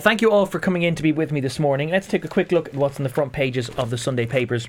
Thank you all for coming in to be with me this morning. Let's take a quick look at what's on the front pages of the Sunday papers.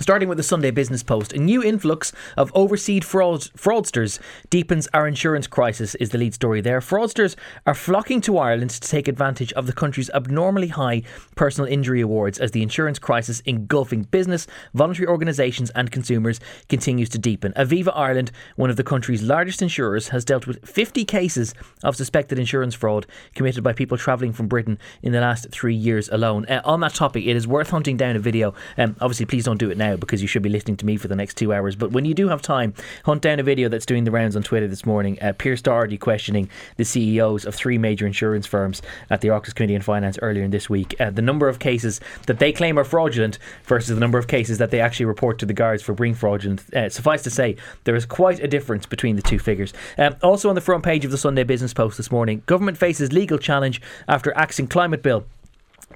Starting with the Sunday Business Post, a new influx of overseas fraud, fraudsters deepens our insurance crisis, is the lead story there. Fraudsters are flocking to Ireland to take advantage of the country's abnormally high personal injury awards as the insurance crisis engulfing business, voluntary organisations, and consumers continues to deepen. Aviva Ireland, one of the country's largest insurers, has dealt with 50 cases of suspected insurance fraud committed by people travelling from Britain in the last three years alone. Uh, on that topic, it is worth hunting down a video. Um, obviously, please don't do it now now because you should be listening to me for the next two hours. But when you do have time, hunt down a video that's doing the rounds on Twitter this morning. Uh, Pearse Doherty questioning the CEOs of three major insurance firms at the Oireachtas Committee on Finance earlier in this week. Uh, the number of cases that they claim are fraudulent versus the number of cases that they actually report to the guards for being fraudulent. Uh, suffice to say, there is quite a difference between the two figures. Um, also on the front page of the Sunday Business Post this morning, government faces legal challenge after axing climate bill.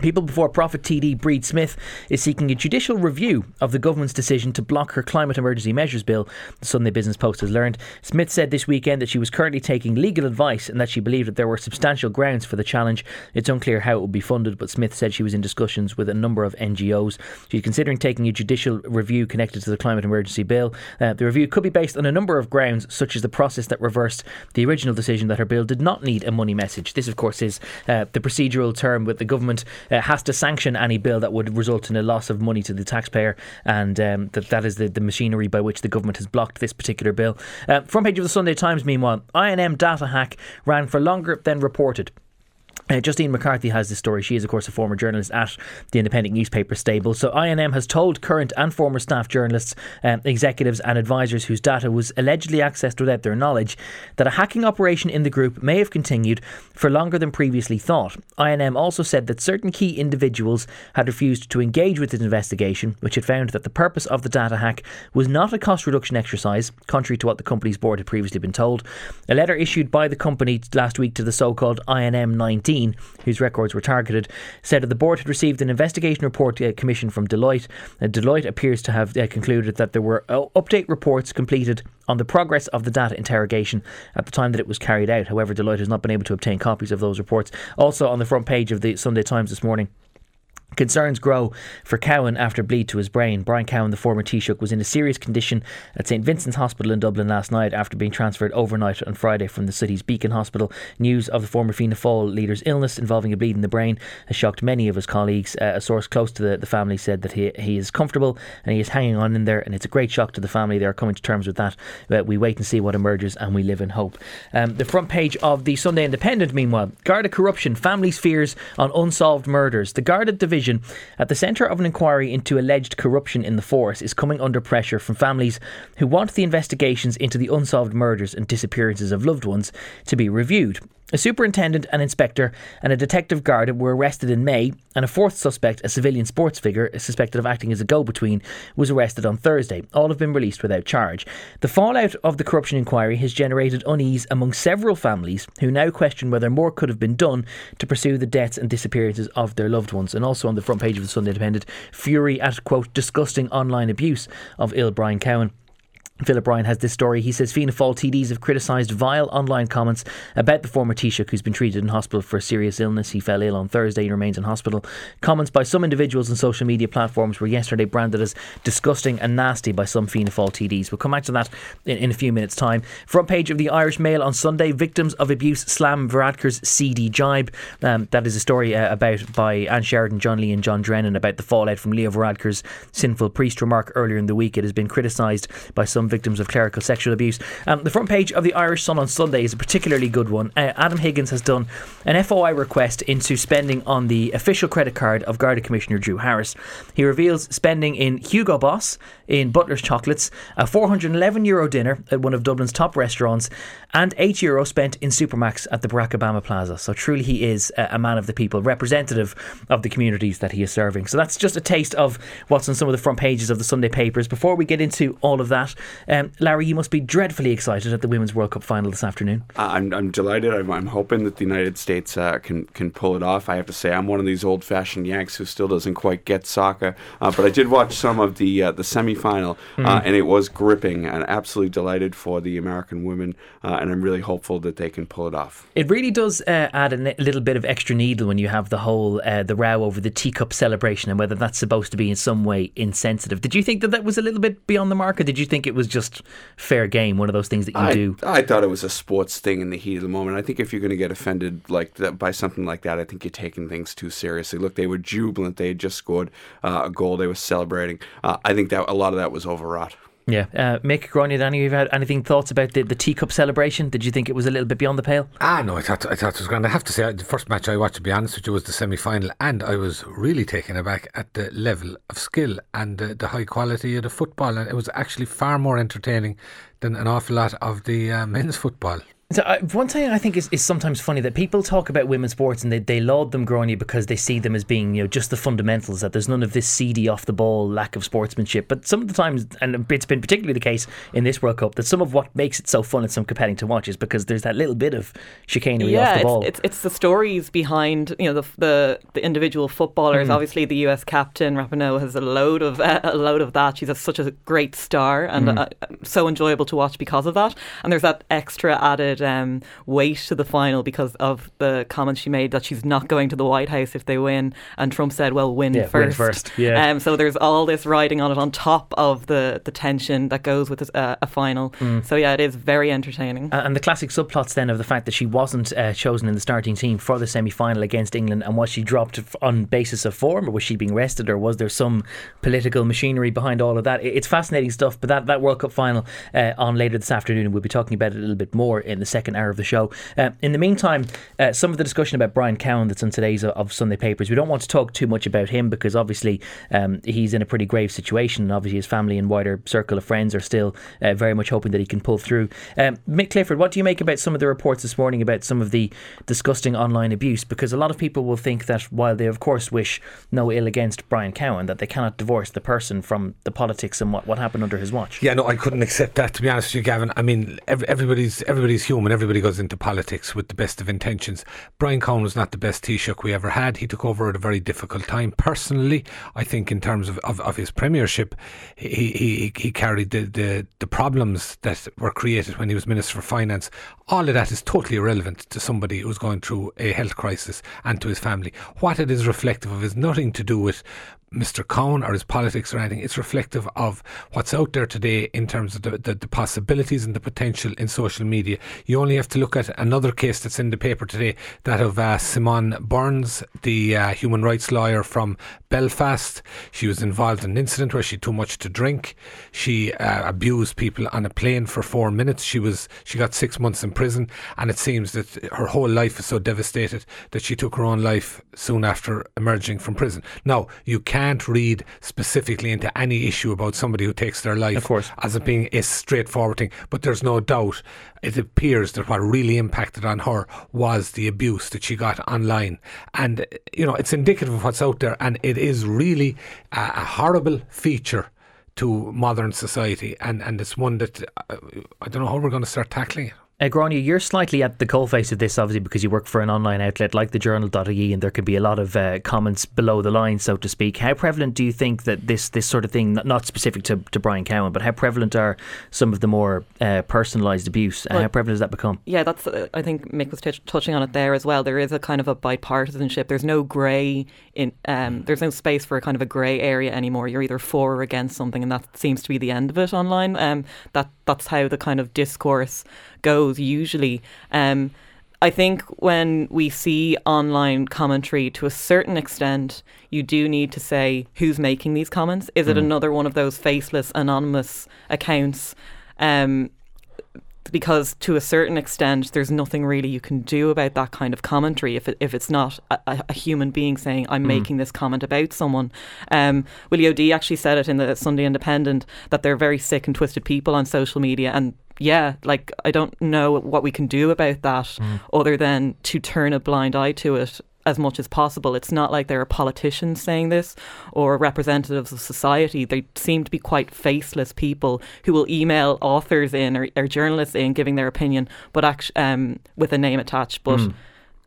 People Before Profit TD Bríd Smith is seeking a judicial review of the government's decision to block her climate emergency measures bill, the Sunday Business Post has learned. Smith said this weekend that she was currently taking legal advice and that she believed that there were substantial grounds for the challenge. It's unclear how it would be funded, but Smith said she was in discussions with a number of NGOs. She's considering taking a judicial review connected to the climate emergency bill. Uh, the review could be based on a number of grounds, such as the process that reversed the original decision that her bill did not need a money message. This, of course, is uh, the procedural term with the government uh, has to sanction any bill that would result in a loss of money to the taxpayer, and um, that that is the, the machinery by which the government has blocked this particular bill. Uh, front page of the Sunday Times, meanwhile, INM data hack ran for longer than reported. Uh, Justine McCarthy has this story. She is, of course, a former journalist at the independent newspaper Stable. So, INM has told current and former staff journalists, um, executives, and advisors whose data was allegedly accessed without their knowledge that a hacking operation in the group may have continued for longer than previously thought. INM also said that certain key individuals had refused to engage with its investigation, which had found that the purpose of the data hack was not a cost reduction exercise, contrary to what the company's board had previously been told. A letter issued by the company last week to the so called INM 19 whose records were targeted, said that the board had received an investigation report uh, commissioned from Deloitte. Uh, Deloitte appears to have uh, concluded that there were uh, update reports completed on the progress of the data interrogation at the time that it was carried out. However, Deloitte has not been able to obtain copies of those reports. Also, on the front page of the Sunday Times this morning, Concerns grow for Cowen after bleed to his brain. Brian Cowen, the former Taoiseach, was in a serious condition at St Vincent's Hospital in Dublin last night after being transferred overnight on Friday from the city's Beacon Hospital. News of the former Fianna Fáil leader's illness involving a bleed in the brain has shocked many of his colleagues. Uh, a source close to the, the family said that he, he is comfortable and he is hanging on in there, and it's a great shock to the family. They are coming to terms with that. But we wait and see what emerges, and we live in hope. Um, the front page of the Sunday Independent, meanwhile, Garda corruption, families' fears on unsolved murders. The Garda division Division, at the centre of an inquiry into alleged corruption in the force, is coming under pressure from families who want the investigations into the unsolved murders and disappearances of loved ones to be reviewed. A superintendent, an inspector, and a detective guard were arrested in May, and a fourth suspect, a civilian sports figure suspected of acting as a go between, was arrested on Thursday. All have been released without charge. The fallout of the corruption inquiry has generated unease among several families who now question whether more could have been done to pursue the deaths and disappearances of their loved ones. And also on the front page of the Sunday Independent, fury at, quote, disgusting online abuse of ill Brian Cowen. Philip Ryan has this story. He says Fianna Fáil TDs have criticised vile online comments about the former Taoiseach who's been treated in hospital for a serious illness. He fell ill on Thursday and remains in hospital. Comments by some individuals on social media platforms were yesterday branded as disgusting and nasty by some Fianna Fáil TDs. We'll come back to that in, in a few minutes' time. Front page of the Irish Mail on Sunday victims of abuse slam Varadkar's CD jibe. Um, that is a story uh, about by Anne Sheridan, John Lee, and John Drennan about the fallout from Leo Varadkar's sinful priest remark earlier in the week. It has been criticised by some victims of clerical sexual abuse. Um, the front page of the Irish Sun on Sunday is a particularly good one. Uh, Adam Higgins has done an FOI request into spending on the official credit card of Garda Commissioner Drew Harris. He reveals spending in Hugo Boss, in Butler's Chocolates, a 411 euro dinner at one of Dublin's top restaurants, and 8 euro spent in Supermac's at the Barack Obama Plaza. So truly he is a man of the people, representative of the communities that he is serving. So that's just a taste of what's on some of the front pages of the Sunday papers. Before we get into all of that, Um, Larry, you must be dreadfully excited at the Women's World Cup final this afternoon. I'm, I'm delighted. I'm, I'm hoping that the United States uh, can can pull it off. I have to say, I'm one of these old fashioned Yanks who still doesn't quite get soccer. Uh, but I did watch some of the uh, the semifinal, mm. and it was gripping and absolutely delighted for the American women. Uh, and I'm really hopeful that they can pull it off. It really does uh, add a little bit of extra needle when you have the whole the row over the teacup celebration and whether that's supposed to be in some way insensitive. Did you think that that was a little bit beyond the mark, or did you think it was just fair game? One of those things that you I, do. I thought it was a sports thing in the heat of the moment. I think if you're going to get offended like that by something like that, I think you're taking things too seriously. Look, they were jubilant. They had just scored uh, a goal. They were celebrating. Uh, I think that a lot of that was overwrought. Yeah. Uh, Mick, Gráinne, Danny, have you had anything thoughts about the, the teacup celebration? Did you think it was a little bit beyond the pale? Ah, no, I thought, I thought it was grand. I have to say, the first match I watched, to be honest with you, was the semi final, and I was really taken aback at the level of skill and uh, the high quality of the football. And it was actually far more entertaining than an awful lot of the uh, men's football. So, uh, one thing I think is, is sometimes funny that people talk about women's sports and they, they laud them growing because they see them as being you know just the fundamentals that there's none of this seedy off the ball lack of sportsmanship. But some of the times, and it's been particularly the case in this World Cup, that some of what makes it so fun and so compelling to watch is because there's that little bit of chicanery yeah, off the ball. It's, it's, it's the stories behind you know the the, the individual footballers. Mm. Obviously, the U.S. captain Rapinoe has a load of uh, a load of that. She's a, such a great star and mm. uh, so enjoyable to watch because of that. And there's that extra added um, wait to the final because of the comments she made that she's not going to the White House if they win. And Trump said, "Well, win yeah, first. Win first, yeah. Um, so there's all this riding on it on top of the the tension that goes with a, uh, a final. Mm. So yeah, it is very entertaining. And the classic subplots then of the fact that she wasn't uh, chosen in the starting team for the semi final against England, and was she dropped on basis of form, or was she being rested, or was there some political machinery behind all of that? It's fascinating stuff. But that that World Cup final uh, on later this afternoon, and we'll be talking about it a little bit more in the second hour of the show. Uh, in the meantime, uh, some of the discussion about Brian Cowen that's on today's of Sunday papers, we don't want to talk too much about him because obviously um, he's in a pretty grave situation. And obviously, his family and wider circle of friends are still uh, very much hoping that he can pull through. Um, Mick Clifford, what do you make about some of the reports this morning about some of the disgusting online abuse? Because a lot of people will think that while they, of course, wish no ill against Brian Cowen, that they cannot divorce the person from the politics and what, what happened under his watch. Yeah, no, I couldn't accept that, to be honest with you, Gavin. I mean, every, everybody's everybody's human, everybody goes into politics with the best of intentions. Brian Cowen was not the best Taoiseach we ever had. He took over at a very difficult time. Personally, I think in terms of, of, of his premiership, he, he, he carried the, the, the problems that were created when he was Minister for Finance. All of that is totally irrelevant to somebody who's going through a health crisis and to his family. What it is reflective of is nothing to do with Mr. Cowen or his politics or anything. It's reflective of what's out there today in terms of the, the, the, possibilities and the potential in social media. You only have to look at another case that's in the paper today, that of uh, Simone Burns, the uh, human rights lawyer from Belfast. She was involved in an incident where she too much to drink. She uh, abused people on a plane for four minutes. She was she got six months in prison, and it seems that her whole life is so devastated that she took her own life soon after emerging from prison. Now you can can't read specifically into any issue about somebody who takes their life of course. as it being a straightforward thing. But there's no doubt it appears that what really impacted on her was the abuse that she got online. And, you know, it's indicative of what's out there. And it is really a, a horrible feature to modern society. And, and it's one that uh, I don't know how we're going to start tackling it. Uh, Gráinne, you're slightly at the coalface of this, obviously, because you work for an online outlet like the journal.ie, and there can be a lot of uh, comments below the line, so to speak. How prevalent do you think that this this sort of thing, not specific to, to Brian Cowen, but how prevalent are some of the more uh, personalised abuse? Well, how prevalent has that become? Yeah, that's. Uh, I think Mick was t- touching on it there as well. There is a kind of a bipartisanship. There's no grey in. Um, there's no space for a kind of a grey area anymore. You're either for or against something, and that seems to be the end of it online. Um, that that's how the kind of discourse goes usually. Um, I think when we see online commentary to a certain extent, you do need to say who's making these comments. Is it mm. another one of those faceless, anonymous accounts? Um, because to a certain extent, there's nothing really you can do about that kind of commentary if it, if it's not a, a human being saying I'm mm. making this comment about someone. Um, Willie O'Dea actually said it in the Sunday Independent that they're very sick and twisted people on social media, and yeah, like I don't know what we can do about that mm. other than to turn a blind eye to it as much as possible. It's not like there are politicians saying this or representatives of society. They seem to be quite faceless people who will email authors in or, or journalists in giving their opinion, but actually um, with a name attached, but mm.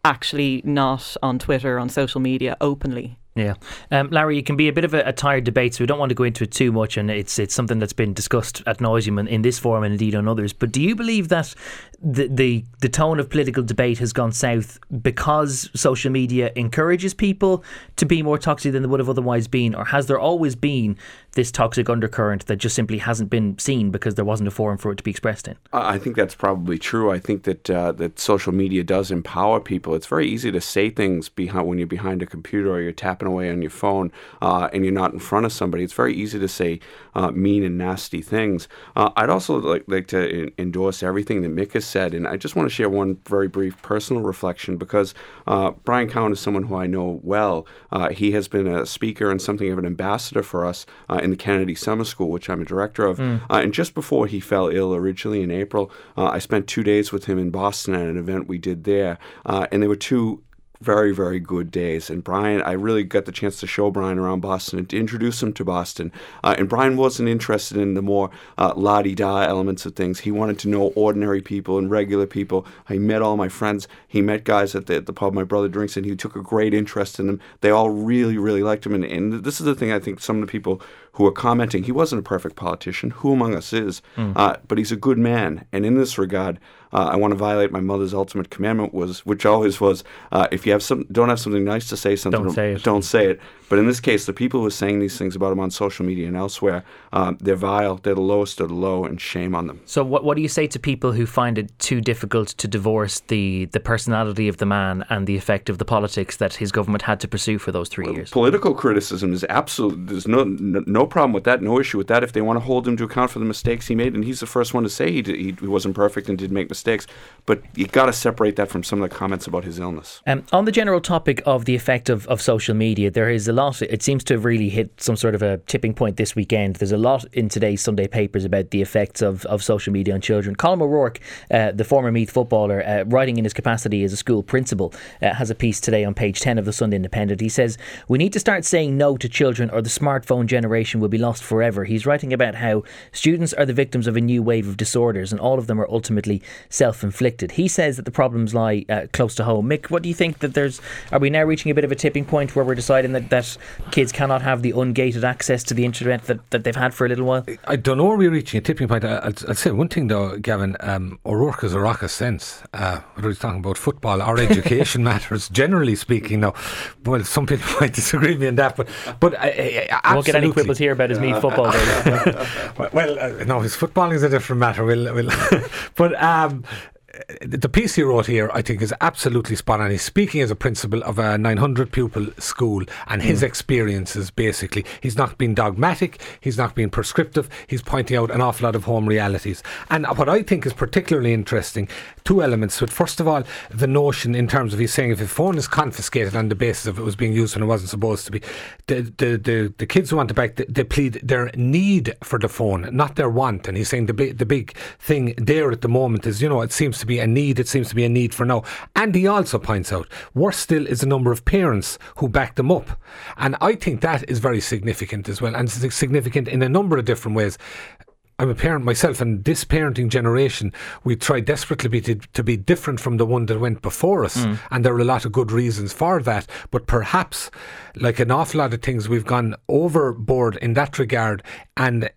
Actually not on Twitter, on social media openly. Yeah, um, Larry, it can be a bit of a, a, tired debate, so we don't want to go into it too much, and it's it's something that's been discussed at nauseum in, in this forum and indeed on others. But do you believe that the, the the tone of political debate has gone south because social media encourages people to be more toxic than they would have otherwise been, or has there always been this toxic undercurrent that just simply hasn't been seen because there wasn't a forum for it to be expressed in? I think that's probably true. I think that uh, that social media does empower people. It's very easy to say things behind when you're behind a computer or you're tapping away on your phone uh, and you're not in front of somebody, it's very easy to say uh, mean and nasty things. Uh, I'd also like, like to endorse everything that Mick has said, and I just want to share one very brief personal reflection because uh, Brian Cowen is someone who I know well. Uh, he has been a speaker and something of an ambassador for us in the Kennedy Summer School, which I'm a director of. Mm. Uh, and just before he fell ill originally in April, uh, I spent two days with him in Boston at an event we did there, uh, and there were two very, very good days. And Brian, I really got the chance to show Brian around Boston and to introduce him to Boston. Uh, and Brian wasn't interested in the more uh, la di da elements of things. He wanted to know ordinary people and regular people. He met all my friends. He met guys at the, at the pub my brother drinks, and he took a great interest in them. They all really, really liked him. And, and this is the thing I think some of the people who are commenting, he wasn't a perfect politician. Who among us is? Mm. Uh, but he's a good man. And in this regard, uh, I want to violate my mother's ultimate commandment was, which always was, uh, if you have some, don't have something nice to say, something don't say it. Don't say it. But in this case, the people who are saying these things about him on social media and elsewhere, um, they're vile. They're the lowest of the low, and shame on them. So, what what do you say to people who find it too difficult to divorce the the personality of the man and the effect of the politics that his government had to pursue for those three well, years? Political criticism is absolute. There's no, no, no problem with that. No issue with that. If they want to hold him to account for the mistakes he made, and he's the first one to say he did, he, wasn't perfect and did make mistakes, but you got to separate that from some of the comments about his illness. Um, on the general topic of the effect of, of social media, there is a lot. It seems to have really hit some sort of a tipping point this weekend. There's a lot in today's Sunday papers about the effects of, of social media on children. Colm O'Rourke, uh, the former Meath footballer, uh, writing in his capacity as a school principal, uh, has a piece today on page 10 of the Sunday Independent. He says, We need to start saying no to children or the smartphone generation will be lost forever. He's writing about how students are the victims of a new wave of disorders and all of them are ultimately self inflicted. He says that the problems lie uh, close to home. Mick, what do you think that there's. Are we now reaching a bit of a tipping point where we're deciding that, that kids cannot have the ungated access to the internet that, that they've had for a little while? I don't know where we're reaching a tipping point. I'll, I'll say one thing though, Gavin. Um, O'Rourke is a rock of sense. Uh, whether he's talking about football or education matters, generally speaking. Now, well, some people might disagree with me on that, but but I, I, I won't get any quibbles here about his Meath football well, well uh, no, his footballing is a different matter. We'll, we'll but um, the piece he wrote here, I think, is absolutely spot on. He's speaking as a principal of a 900 pupil school and his mm. experiences basically. He's not being dogmatic, he's not being prescriptive, he's pointing out an awful lot of home realities. And what I think is particularly interesting, two elements to it. First of all, the notion in terms of he's saying if a phone is confiscated on the basis of it was being used when it wasn't supposed to be, the, the, the, the kids who want it back, they, they plead their need for the phone, not their want. And he's saying the, the big thing there at the moment is, you know, it seems to be a need. It seems to be a need for now. And he also points out, worse still is the number of parents who back them up. And I think that is very significant as well, and significant in a number of different ways. I'm a parent myself, and this parenting generation, we try desperately to, to be different from the one that went before us. Mm. And there are a lot of good reasons for that. But perhaps, like an awful lot of things, we've gone overboard in that regard. And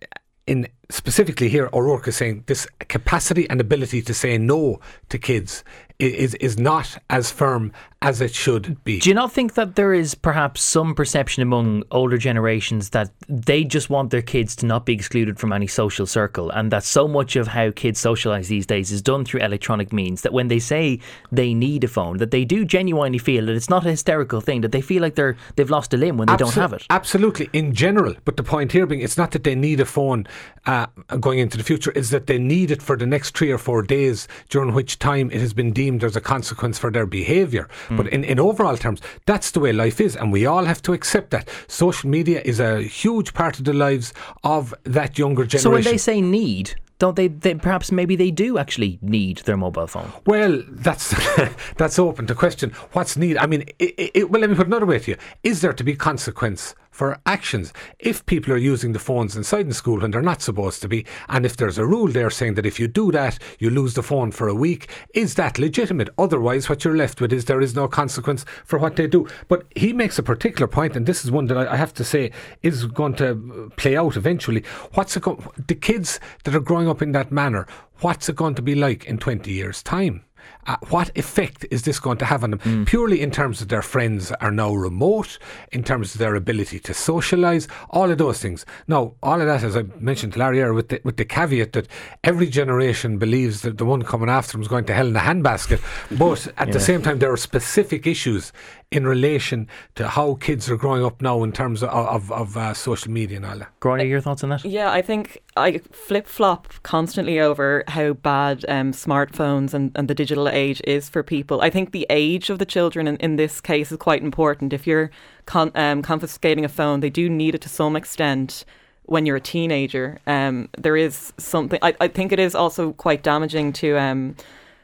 in specifically here, O'Rourke is saying this capacity and ability to say no to kids is is not as firm as it should be. Do you not think that there is perhaps some perception among older generations that they just want their kids to not be excluded from any social circle and that so much of how kids socialize these days is done through electronic means that when they say they need a phone that they do genuinely feel that it's not a hysterical thing that they feel like they're they've lost a limb when they Absol- don't have it. Absolutely in general, but the point here being it's not that they need a phone uh, going into the future is that they need it for the next 3 or 4 days during which time it has been deemed there's a consequence for their behaviour. Mm. But in, in overall terms, that's the way life is, and we all have to accept that. Social media is a huge part of the lives of that younger generation. So when they say need, don't they, they? Perhaps maybe they do actually need their mobile phone. Well, that's that's open to question. What's need I mean, it, it, well, let me put another way to you: Is there to be consequence for actions. If people are using the phones inside the school when they're not supposed to be, and if there's a rule there saying that if you do that, you lose the phone for a week, is that legitimate? Otherwise, what you're left with is there is no consequence for what they do. But he makes a particular point, and this is one that I have to say is going to uh, play out eventually. What's it go- the kids that are growing up in that manner? What's it going to be like in 20 years' time? Uh, what effect is this going to have on them? Mm. Purely in terms of their friends are now remote, in terms of their ability to socialise, all of those things. Now, all of that, as I mentioned to Larry with the, with the caveat that every generation believes that the one coming after them is going to hell in a handbasket. But at yeah. the same time, there are specific issues in relation to how kids are growing up now in terms of, of, of uh, social media and all that. Gráinne, your thoughts on that? Yeah, I think I flip flop constantly over how bad um, smartphones and, and the digital age is for people. I think the age of the children in, in this case is quite important. If you're con- um, confiscating a phone, they do need it to some extent when you're a teenager. Um, there is something, I, I think it is also quite damaging to um,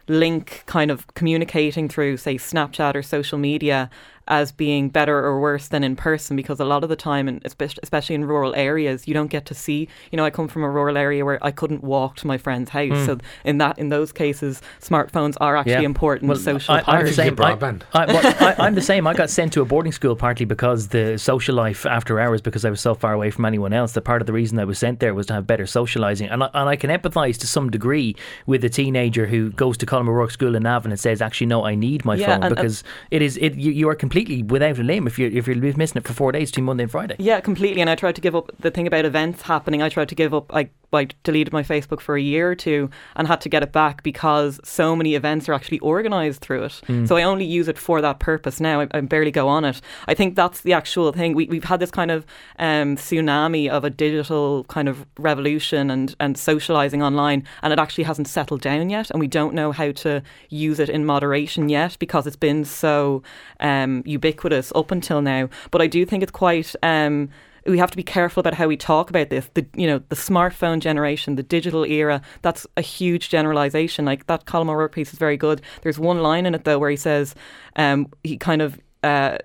link kind of communicating through, say, Snapchat or social media as being better or worse than in person because a lot of the time, and especially in rural areas, you don't get to see. You know, I come from a rural area where I couldn't walk to my friend's house, mm. so in that in those cases, smartphones are actually yeah. important well, social. I, I'm the same. I, I, well, I, am the same. I got sent to a boarding school partly because the social life after hours, because I was so far away from anyone else. That part of the reason I was sent there was to have better socialising, and I, and I can empathise to some degree with a teenager who goes to Colm O'Rourke School in Navan and says, "Actually, no, I need my yeah, phone and, because it is it you, you are completely." Completely without a limb if you're if you're missing it for four days between Monday and Friday. Yeah, completely. And I tried to give up the thing about events happening. I tried to give up like I deleted my Facebook for a year or two and had to get it back because so many events are actually organised through it. Mm. So I only use it for that purpose now. I, I, barely go on it. I think that's the actual thing. We, we've had this kind of um, tsunami of a digital kind of revolution and, and socialising online, and it actually hasn't settled down yet. And we don't know how to use it in moderation yet because it's been so um, ubiquitous up until now. But I do think it's quite. Um, we have to be careful about how we talk about this. The you know the smartphone generation, the digital era. That's a huge generalization. Like that Colm O'Rourke piece is very good. There's one line in it though where he says um, he kind of uh,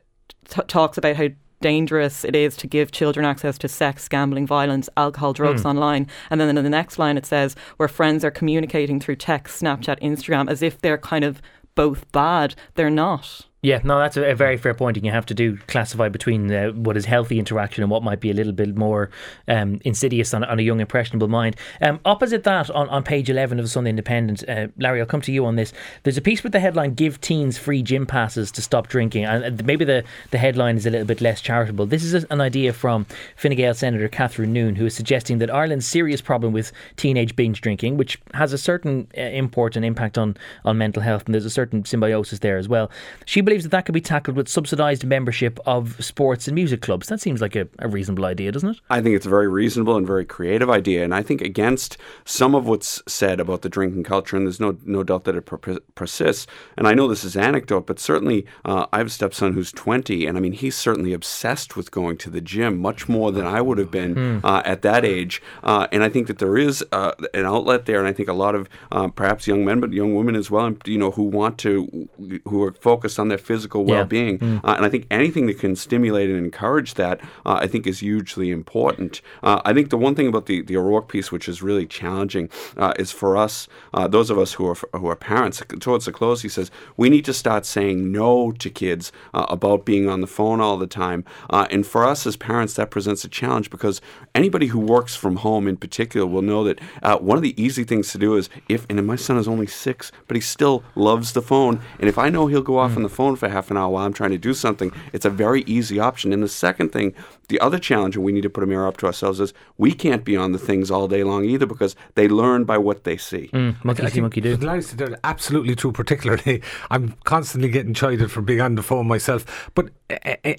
t- talks about how dangerous it is to give children access to sex, gambling, violence, alcohol, drugs mm. online. And then in the next line it says where friends are communicating through text, Snapchat, Instagram as if they're kind of both bad. They're not. Yeah, no, that's a, very fair point, and you have to do classify between uh, what is healthy interaction and what might be a little bit more um, insidious on, on, a young, impressionable mind. Um, opposite that, on, on page 11 of the Sunday Independent, uh, Larry, I'll come to you on this. There's a piece with the headline Give Teens Free Gym Passes to Stop Drinking, and maybe the, the headline is a little bit less charitable. This is an idea from Fine Gael Senator Catherine Noone, who is suggesting that Ireland's serious problem with teenage binge drinking, which has a certain uh, import and impact on, on mental health, and there's a certain symbiosis there as well. She believes that that could be tackled with subsidised membership of sports and music clubs. That seems like a, a, reasonable idea, doesn't it? I think it's a very reasonable and very creative idea, and I think against some of what's said about the drinking culture, and there's no no doubt that it per- persists. And I know this is anecdote, but certainly uh, I have a stepson who's 20, and I mean he's certainly obsessed with going to the gym, much more than I would have been mm. uh, at that age. Uh, and I think that there is uh, an outlet there, and I think a lot of uh, perhaps young men, but young women as well, you know, who want to, who are focused on their physical physical well being. Yeah. Mm. Uh, and I think anything that can stimulate and encourage that, uh, I think, is hugely important. Uh, I think the one thing about the, the O'Rourke piece, which is really challenging, uh, is for us, uh, those of us who are, who are parents, towards the close, he says, we need to start saying no to kids uh, about being on the phone all the time. and for us as parents, that presents a challenge because anybody who works from home in particular will know that one of the easy things to do is if, and my son is only six, but he still loves the phone. And if I know he'll go off mm. on the phone for half an hour while I'm trying to do something, it's a very easy option. And the second thing, the other challenge, and we need to put a mirror up to ourselves, is we can't be on the things all day long either because they learn by what they see. Mm, monkey see, monkey do. They're absolutely true, particularly. I'm constantly getting chided for being on the phone myself. But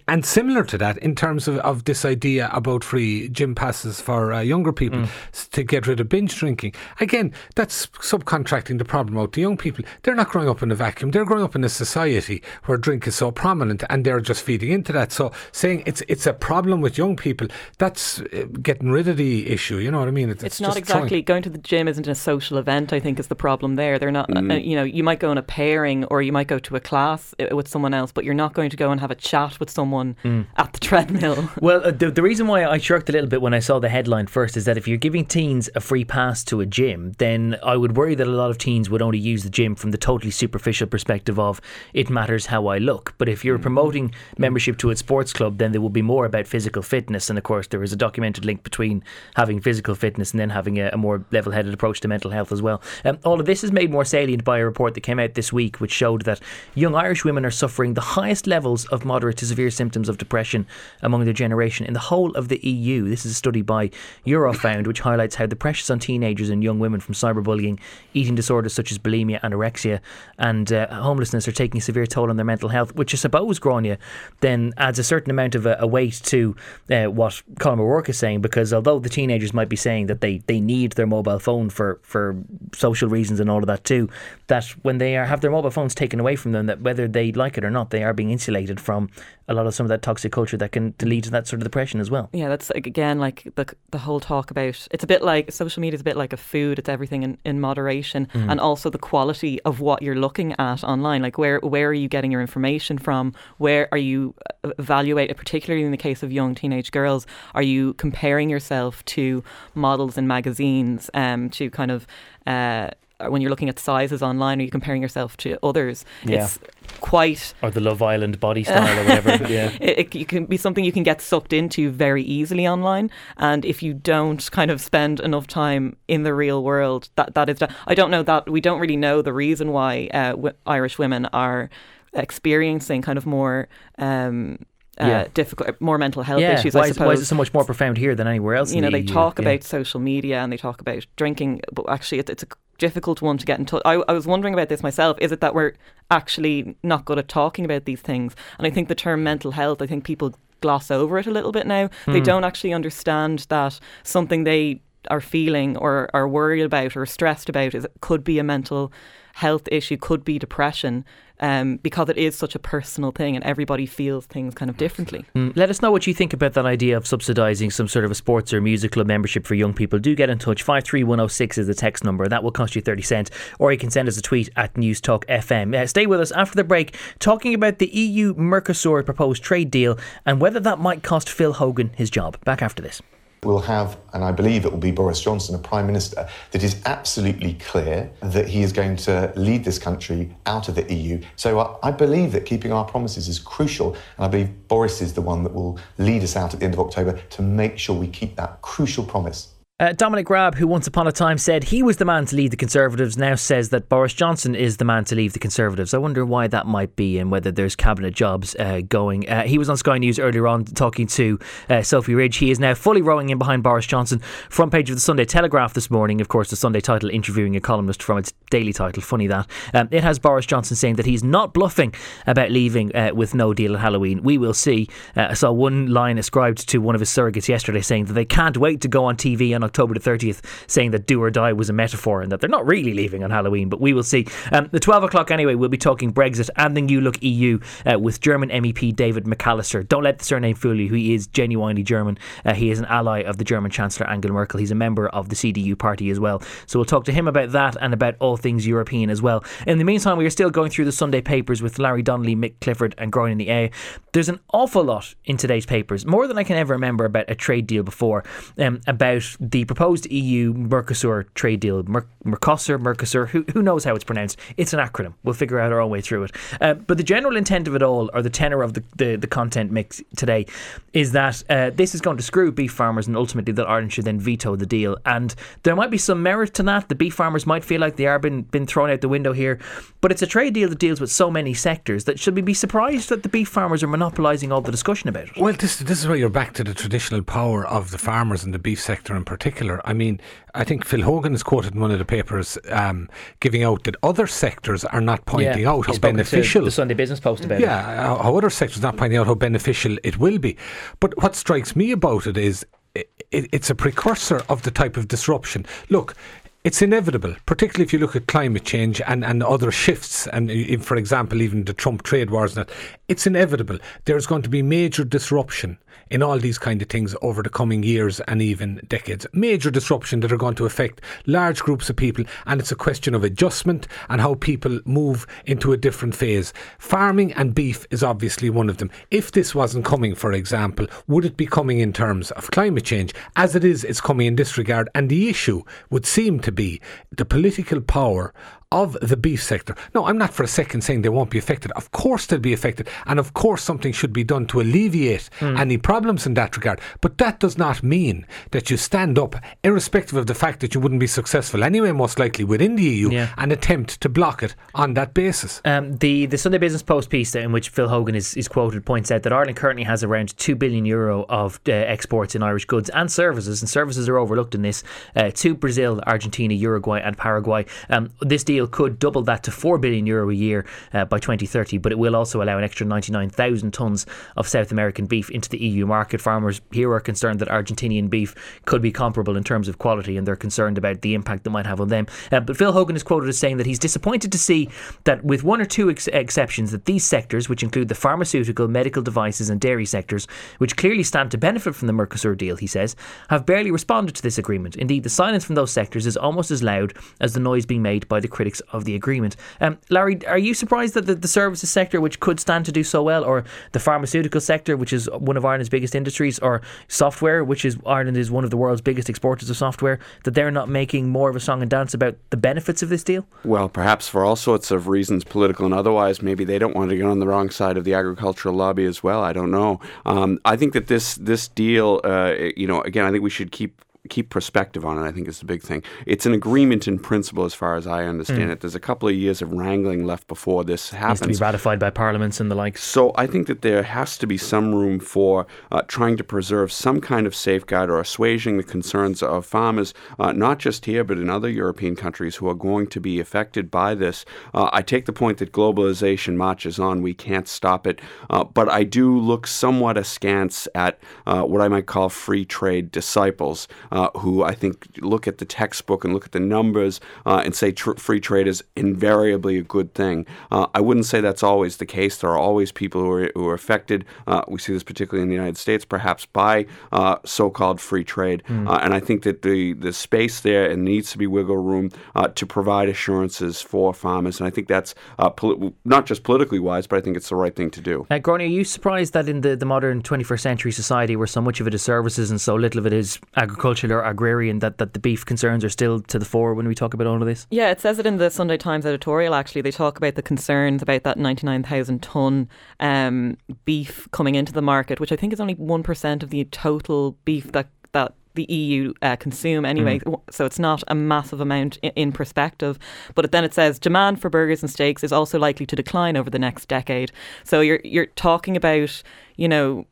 and similar to that, in terms of, of this idea about free gym passes for uh, younger people mm. to get rid of binge drinking, again, that's subcontracting the problem out to young people. They're not growing up in a vacuum. They're growing up in a society where drink is so prominent, and they're just feeding into that. So saying it's it's a problem problem with young people. That's uh, getting rid of the issue. You know what I mean? It's, it's not exactly trying. going to the gym isn't a social event. I think is the problem there. They're not. Mm. Uh, you know, you might go on a pairing or you might go to a class uh, with someone else, but you're not going to go and have a chat with someone mm. at the treadmill. Well, uh, the, the reason why I shirked a little bit when I saw the headline first is that if you're giving teens a free pass to a gym, then I would worry that a lot of teens would only use the gym from the totally superficial perspective of it matters how I look. But if you're mm. promoting membership to a sports club, then there will be more about physical fitness. And of course, there is a documented link between having physical fitness and then having a, a more level headed approach to mental health as well. Um, all of this is made more salient by a report that came out this week, which showed that young Irish women are suffering the highest levels of moderate to severe symptoms of depression among their generation in the whole of the EU. This is a study by Eurofound, which highlights how the pressures on teenagers and young women from cyberbullying, eating disorders such as bulimia, anorexia, and uh, homelessness are taking a severe toll on their mental health, which I suppose, Gráinne, then adds a certain amount of a, a weight to uh, what Colm O'Rourke is saying, because although the teenagers might be saying that they, they need their mobile phone for, for social reasons and all of that too, that when they are, have their mobile phones taken away from them, that whether they like it or not, they are being insulated from a lot of some of that toxic culture that can lead to that sort of depression as well. Yeah, that's again like the the whole talk about it's a bit like social media is a bit like a food. It's everything in, in moderation, mm. and also the quality of what you're looking at online. Like where where are you getting your information from? Where are you uh, evaluating? Particularly in the case of young teenage girls, are you comparing yourself to models in magazines? Um, to kind of uh, when you're looking at sizes online, are you comparing yourself to others? Yeah. It's quite or the Love Island body style or whatever. yeah, it, it, can be something you can get sucked into very easily online, and if you don't kind of spend enough time in the real world, that that is. I don't know that we don't really know the reason why uh, w- Irish women are experiencing kind of more um, uh, yeah. difficult, more mental health yeah. issues. Why I suppose. Is, why is it so much more profound here than anywhere else? You know, the they EU? talk yeah. about social media and they talk about drinking, but actually, it, it's a difficult one to get in touch. I, I was wondering about this myself. Is it that we're actually not good at talking about these things? And I think the term mental health, I think people gloss over it a little bit now. Mm. They hmm. don't actually understand that something they are feeling or are worried about or stressed about is could be a mental health issue, could be depression, um, because it is such a personal thing and everybody feels things kind of differently. Mm. Let us know what you think about that idea of subsidising some sort of a sports or music club membership for young people. Do get in touch. 53106 is the text number. That will cost you 30 cents. Or you can send us a tweet at Newstalk FM. Uh, stay with us after the break, talking about the EU Mercosur proposed trade deal and whether that might cost Phil Hogan his job. Back after this will have, and I believe it will be Boris Johnson, a Prime Minister that is absolutely clear that he is going to lead this country out of the EU. So I, I believe that keeping our promises is crucial, and I believe Boris is the one that will lead us out at the end of October to make sure we keep that crucial promise. Uh, Dominic Raab, who once upon a time said he was the man to lead the Conservatives, now says that Boris Johnson is the man to leave the Conservatives. I wonder why that might be and whether there's cabinet jobs uh, going. Uh, he was on Sky News earlier on talking to uh, Sophy Ridge. He is now fully rowing in behind Boris Johnson. Front page of the Sunday Telegraph this morning, of course, the Sunday title interviewing a columnist from its daily title. Funny that. Um, it has Boris Johnson saying that he's not bluffing about leaving uh, with no deal at Halloween. We will see. Uh, I saw one line ascribed to one of his surrogates yesterday saying that they can't wait to go on TV on October the 30th saying that do or die was a metaphor and that they're not really leaving on Halloween, but we will see. Um, the 12 o'clock anyway, we'll be talking Brexit and the New Look EU uh, with German MEP David McAllister. Don't let the surname fool you. He is genuinely German. Uh, he is an ally of the German Chancellor Angela Merkel. He's a member of the CDU party as well. So we'll talk to him about that and about all things European as well. In the meantime, we are still going through the Sunday papers with Larry Donnelly, Mick Clifford, and Gráinne Ní Aodha. There's an awful lot in today's papers, more than I can ever remember about a trade deal before, um, about the proposed EU Mercosur trade deal. Mer- Mercosur, Mercosur, who, who knows how it's pronounced? It's an acronym. We'll figure out our own way through it. Uh, but the general intent of it all, or the tenor of the, the, the content mix today, is that uh, this is going to screw beef farmers and ultimately that Ireland should then veto the deal. And there might be some merit to that. The beef farmers might feel like they are been, been thrown out the window here. But it's a trade deal that deals with so many sectors that should we be surprised that the beef farmers are monopolising all the discussion about it? Well, this, this is where you're back to the traditional power of the farmers and the beef sector in particular. I mean, I think Phil Hogan is quoted in one of the papers um, giving out that other sectors are not pointing yeah, out how beneficial the Sunday Business Post about yeah, it. Yeah, how other sectors not pointing out how beneficial it will be. But what strikes me about it is it, it's a precursor of the type of disruption. Look, it's inevitable, particularly if you look at climate change and, and other shifts, and for example, even the Trump trade wars. And that it's inevitable. There's going to be major disruption in all these kind of things over the coming years and even decades. Major disruption that are going to affect large groups of people, and it's a question of adjustment and how people move into a different phase. Farming and beef is obviously one of them. If this wasn't coming, for example, would it be coming in terms of climate change? As it is, it's coming in this regard, and the issue would seem to be the political power of the beef sector. No, I'm not for a second saying they won't be affected. Of course they'll be affected. And of course something should be done to alleviate mm. any problems in that regard. But that does not mean that you stand up, irrespective of the fact that you wouldn't be successful anyway, most likely within the EU, yeah. and attempt to block it on that basis. Um, the, the Sunday Business Post piece in which Phil Hogan is, is quoted points out that Ireland currently has around 2 billion euro of uh, exports in Irish goods and services, and services are overlooked in this, uh, to Brazil, Argentina, Uruguay, and Paraguay. Um, this deal could double that to 4 billion euro a year uh, by 2030, but it will also allow an extra 99,000 tonnes of South American beef into the EU market. Farmers here are concerned that Argentinian beef could be comparable in terms of quality, and they're concerned about the impact that might have on them. Uh, but Phil Hogan is quoted as saying that he's disappointed to see that, with one or two ex- exceptions, that these sectors, which include the pharmaceutical, medical devices, and dairy sectors, which clearly stand to benefit from the Mercosur deal, he says, have barely responded to this agreement. Indeed, the silence from those sectors is almost as loud as the noise being made by the critics of the agreement. Um, Larry, are you surprised that the, the services sector, which could stand to do so well, or the pharmaceutical sector, which is one of Ireland's biggest industries, or software, which is Ireland is one of the world's biggest exporters of software, that they're not making more of a song and dance about the benefits of this deal? Well, perhaps for all sorts of reasons, political and otherwise. Maybe they don't want to get on the wrong side of the agricultural lobby as well. I don't know. Um, I think that this this deal, uh, you know, again, I think we should keep keep perspective on it, I think is the big thing. It's an agreement in principle, as far as I understand mm. it. There's a couple of years of wrangling left before this happens. Needs to be ratified by parliaments and the like. So I think that there has to be some room for uh, trying to preserve some kind of safeguard or assuaging the concerns of farmers, uh, not just here, but in other European countries who are going to be affected by this. Uh, I take the point that globalization marches on. We can't stop it. Uh, but I do look somewhat askance at uh, what I might call free trade disciples uh, who I think look at the textbook and look at the numbers uh, and say tr- free trade is invariably a good thing. Uh, I wouldn't say that's always the case. There are always people who are, who are affected. Uh, we see this particularly in the United States, perhaps by uh, so-called free trade. Mm. and I think that the the space there and needs to be wiggle room to provide assurances for farmers. And I think that's poli- not just politically wise, but I think it's the right thing to do. Uh, are you surprised that in the, the modern 21st century society, where so much of it is services and so little of it is agriculture? Or agrarian that, that the beef concerns are still to the fore when we talk about all of this? Yeah, it says it in the Sunday Times editorial actually. They talk about the concerns about that 99,000 tonne um, beef coming into the market, which I think is only 1% of the total beef that, that the EU uh, consume anyway. Mm. So it's not a massive amount in, in, perspective. But then it says demand for burgers and steaks is also likely to decline over the next decade. So you're you're talking about you know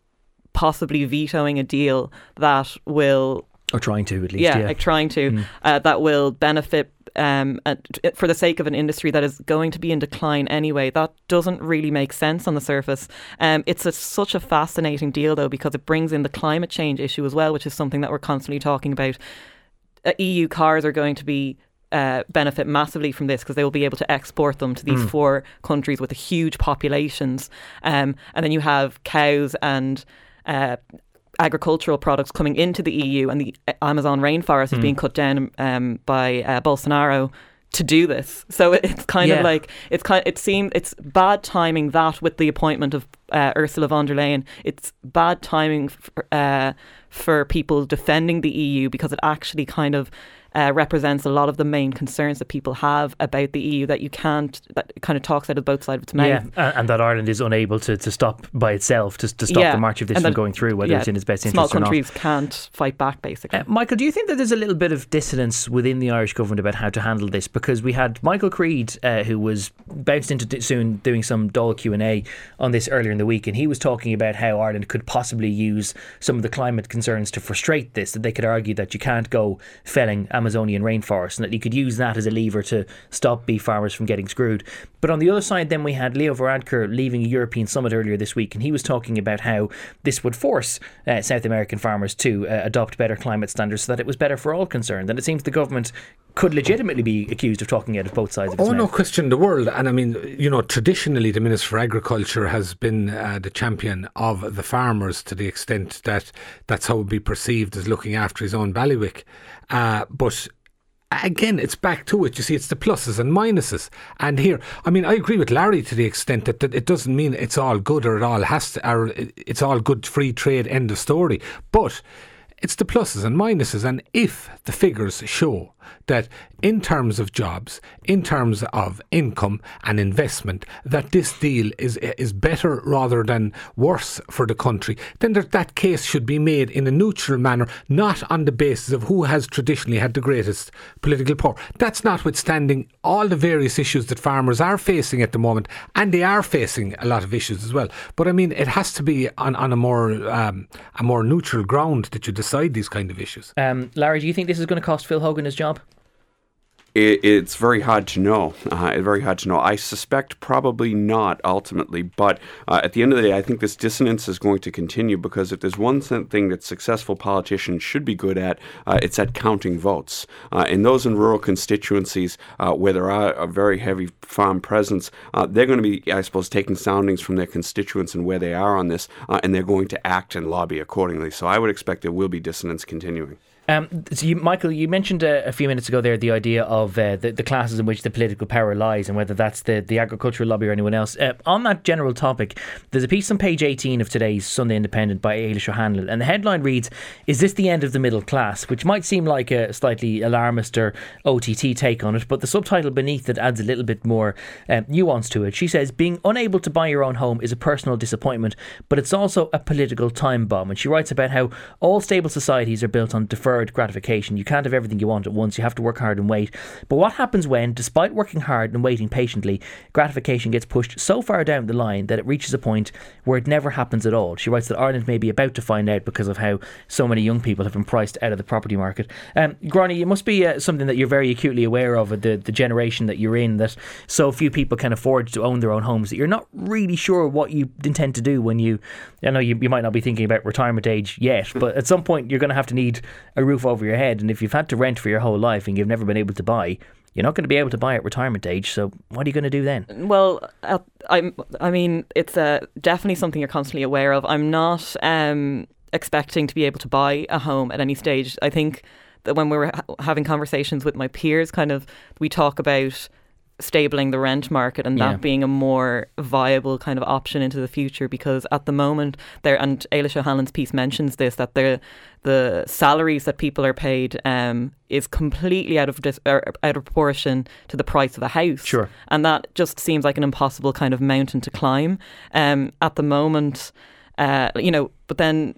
possibly vetoing a deal that will or trying to, at least. Yeah, yeah. like trying to. Mm. Uh, that will benefit um, for the sake of an industry that is going to be in decline anyway. That doesn't really make sense on the surface. Um, it's a, such a fascinating deal, though, because it brings in the climate change issue as well, which is something that we're constantly talking about. Uh, EU cars are going to be uh, benefit massively from this because they will be able to export them to these mm. four countries with huge populations. Um, and then you have cows and uh, agricultural products coming into the EU, and the Amazon rainforest mm. is being cut down um, by uh, Bolsonaro to do this. So it's kind yeah. of like it's kind. It seems it's bad timing that with the appointment of uh, Ursula von der Leyen. It's bad timing for, uh, for people defending the EU because it actually kind of uh, represents a lot of the main concerns that people have about the EU that you can't, that kind of talks out of both sides of its mouth. Yeah, and that Ireland is unable to, to stop by itself, to, to stop yeah. the march of this from going through, whether yeah, it's in its best interest Small countries can't fight back, basically. Uh, Michael, do you think that there's a little bit of dissonance within the Irish government about how to handle this? Because we had Michael Creed, uh, who was bounced into soon doing some dull Q&A on this earlier in the week, and he was talking about how Ireland could possibly use some of the climate concerns to frustrate this, that they could argue that you can't go felling Amazonian rainforest and that you could use that as a lever to stop beef farmers from getting screwed. But on the other side, then we had Leo Varadkar leaving a European summit earlier this week, and he was talking about how this would force uh, South American farmers to uh, adopt better climate standards so that it was better for all concerned. And it seems the government could legitimately be accused of talking out of both sides of his Oh, no question in the world. And I mean, you know, traditionally the Minister for Agriculture has been uh, the champion of the farmers to the extent that that's how it would be perceived as looking after his own bailiwick. Uh, but again, it's back to it. You see, it's the pluses and minuses. And here, I mean, I agree with Larry to the extent that, that it doesn't mean it's all good or it all has to, or it's all good free trade, end of story. But it's the pluses and minuses. And if the figures show that in terms of jobs, in terms of income and investment, that this deal is is better rather than worse for the country, then that, that case should be made in a neutral manner, not on the basis of who has traditionally had the greatest political power. That's notwithstanding all the various issues that farmers are facing at the moment, and they are facing a lot of issues as well. But I mean, it has to be on, on a more um, a more neutral ground that you decide these kind of issues. Um, Larry, do you think this is going to cost Phil Hogan his job? It, it's very hard to know. Uh, very hard to know. I suspect probably not ultimately, but uh, at the end of the day, I think this dissonance is going to continue because if there's one thing that successful politicians should be good at, uh, it's at counting votes. Uh, and those in rural constituencies uh, where there are a very heavy farm presence, uh, they're going to be, I suppose, taking soundings from their constituents and where they are on this, and they're going to act and lobby accordingly. So I would expect there will be dissonance continuing. Um, so you, Michael, you mentioned uh, a few minutes ago there the idea of uh, the, the classes in which the political power lies and whether that's the, the agricultural lobby or anyone else. Uh, on that general topic, there's a piece on page 18 of today's Sunday Independent by Ailish O'Hanlon, and the headline reads, Is this the end of the middle class? Which might seem like a slightly alarmist or OTT take on it, but the subtitle beneath it adds a little bit more um, nuance to it. She says, Being unable to buy your own home is a personal disappointment, but it's also a political time bomb. And she writes about how all stable societies are built on deferred gratification. You can't have everything you want at once. You have to work hard and wait. But what happens when, despite working hard and waiting patiently, gratification gets pushed so far down the line that it reaches a point where it never happens at all? She writes that Ireland may be about to find out because of how so many young people have been priced out of the property market. Um, Gráinne, it must be uh, something that you're very acutely aware of, the, the generation that you're in, that so few people can afford to own their own homes, that you're not really sure what you intend to do when you, I know you, you might not be thinking about retirement age yet, but at some point you're going to have to need a roof over your head. And if you've had to rent for your whole life and you've never been able to buy, you're not going to be able to buy at retirement age. So what are you going to do then? Well, uh, I'm. I mean, it's uh, definitely something you're constantly aware of. I'm not um, expecting to be able to buy a home at any stage. I think that when we were ha- having conversations with my peers, kind of, we talk about stabling the rent market and that Yeah. being a more viable kind of option into the future because at the moment there and Ailish O'Hanlon's piece mentions this that the the salaries that people are paid um, is completely out of dis- out of proportion to the price of a house Sure. and that just seems like an impossible kind of mountain to climb um, at the moment uh, you know but then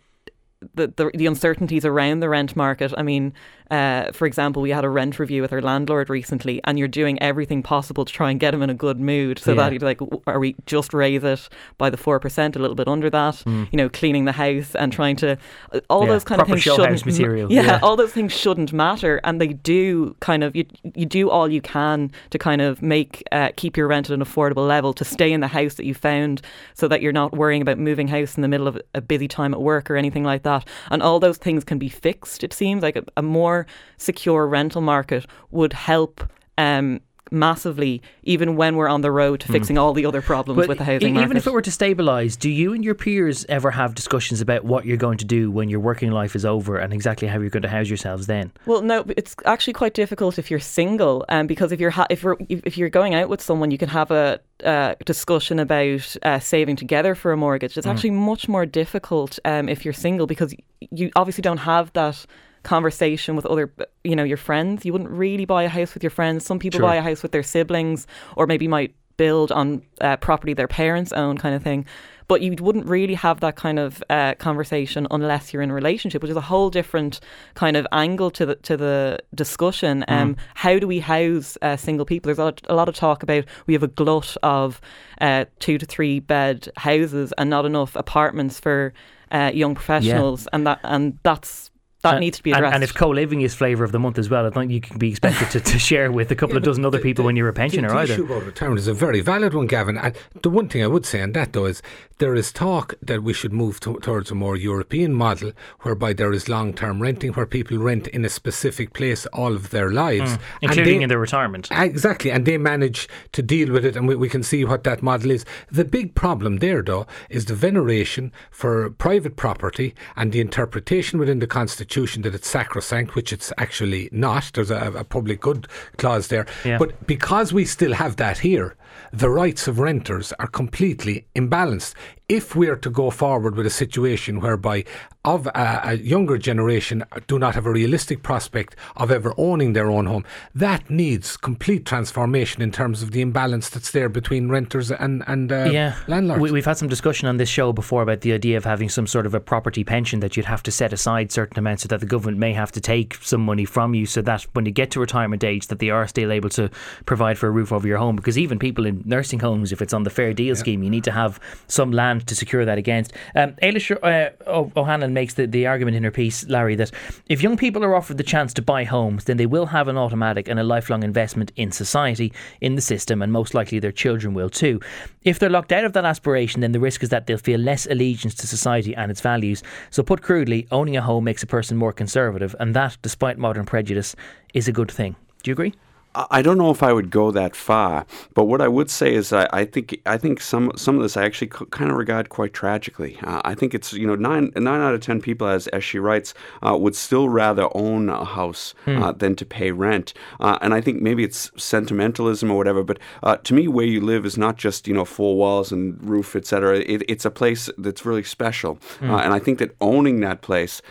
the, the the uncertainties around the rent market. I mean, uh, for example, we had a rent review with our landlord recently, and you're doing everything possible to try and get him in a good mood, so Yeah. that he's like, are we just raise it by the four percent, a little bit under that? You know, cleaning the house and trying to uh, all Mm. Yeah, those kind of things shouldn't material, Yeah, yeah. all those things shouldn't matter, and they do kind of you you do all you can to kind of make uh, keep your rent at an affordable level to stay in the house that you found, so that you're not worrying about moving house in the middle of a busy time at work or anything like that. And all those things can be fixed. It seems like a, a more secure rental market would help. Um, massively even when we're on the road to fixing all the other problems But with the housing e- market even if it were to stabilise, do you and your peers ever have discussions about what you're going to do when your working life is over and exactly how you're going to house yourselves then? Well, no, it's actually quite difficult if you're single, um, because if you're ha- if if you're going out with someone, you can have a uh, discussion about uh, saving together for a mortgage. It's actually much more difficult um, if you're single because you obviously don't have that conversation with other you know your friends you wouldn't really buy a house with your friends some people Sure. buy a house with their siblings or maybe might build on uh, property their parents own kind of thing but you wouldn't really have that kind of uh, conversation unless you're in a relationship, which is a whole different kind of angle to the to the discussion. Um, How do we house uh, single people? There's a lot, a lot of talk about we have a glut of uh, two to three bed houses and not enough apartments for uh, young professionals, and that and that's that And- needs to be and- addressed. And, if co-living is flavour of the month as well, I don't think you can be expected to, to share with a couple of dozen other people when you're a pensioner the, the either. issue about retirement is a very valid one, Gavan. And the one thing I would say on that, though, is there is talk that we should move to, towards a more European model whereby there is long term renting where people rent in a specific place all of their lives. Mm, including they, in their retirement. Exactly. And they manage to deal with it, and we, we can see what that model is. The big problem there, though, is the veneration for private property and the interpretation within the Constitution that it's sacrosanct, which it's actually not. There's a, a public good clause there. Yeah. But because we still have that here, the rights of renters are completely imbalanced. If we are to go forward with a situation whereby of a, a, younger generation do not have a realistic prospect of ever owning their own home, that needs complete transformation in terms of the imbalance that's there between renters and and uh, yeah. landlords. We, have had some discussion on this show before about the idea of having some sort of a property pension that you'd have to set aside certain amounts so that the government may have to take some money from you so that when you get to retirement age that they are still able to provide for a roof over your home because even people in nursing homes if it's on the fair deal yeah. scheme you need to have some land to secure that against. Um, Ailish uh, O'Hanlon makes the, the argument in her piece, Larry, that if young people are offered the chance to buy homes, then they will have an automatic and a lifelong investment in society, in the system, and most likely their children will too. If they're locked out of that aspiration, then the risk is that they'll feel less allegiance to society and its values. So, put crudely, owning a home makes a person more conservative, and that, despite modern prejudice, is a good thing. Do you agree? I don't know if I would go that far, but what I would say is I, I think I think some some of this I actually c- kind of regard quite tragically. Uh, I think it's you know nine nine out of ten people, as as she writes, uh, would still rather own a house hmm. uh, than to pay rent. Uh, and I think maybe it's sentimentalism or whatever, but uh, to me, where you live is not just you know four walls and roof, etc. It, it's a place that's really special, hmm. Uh, and I think that owning that place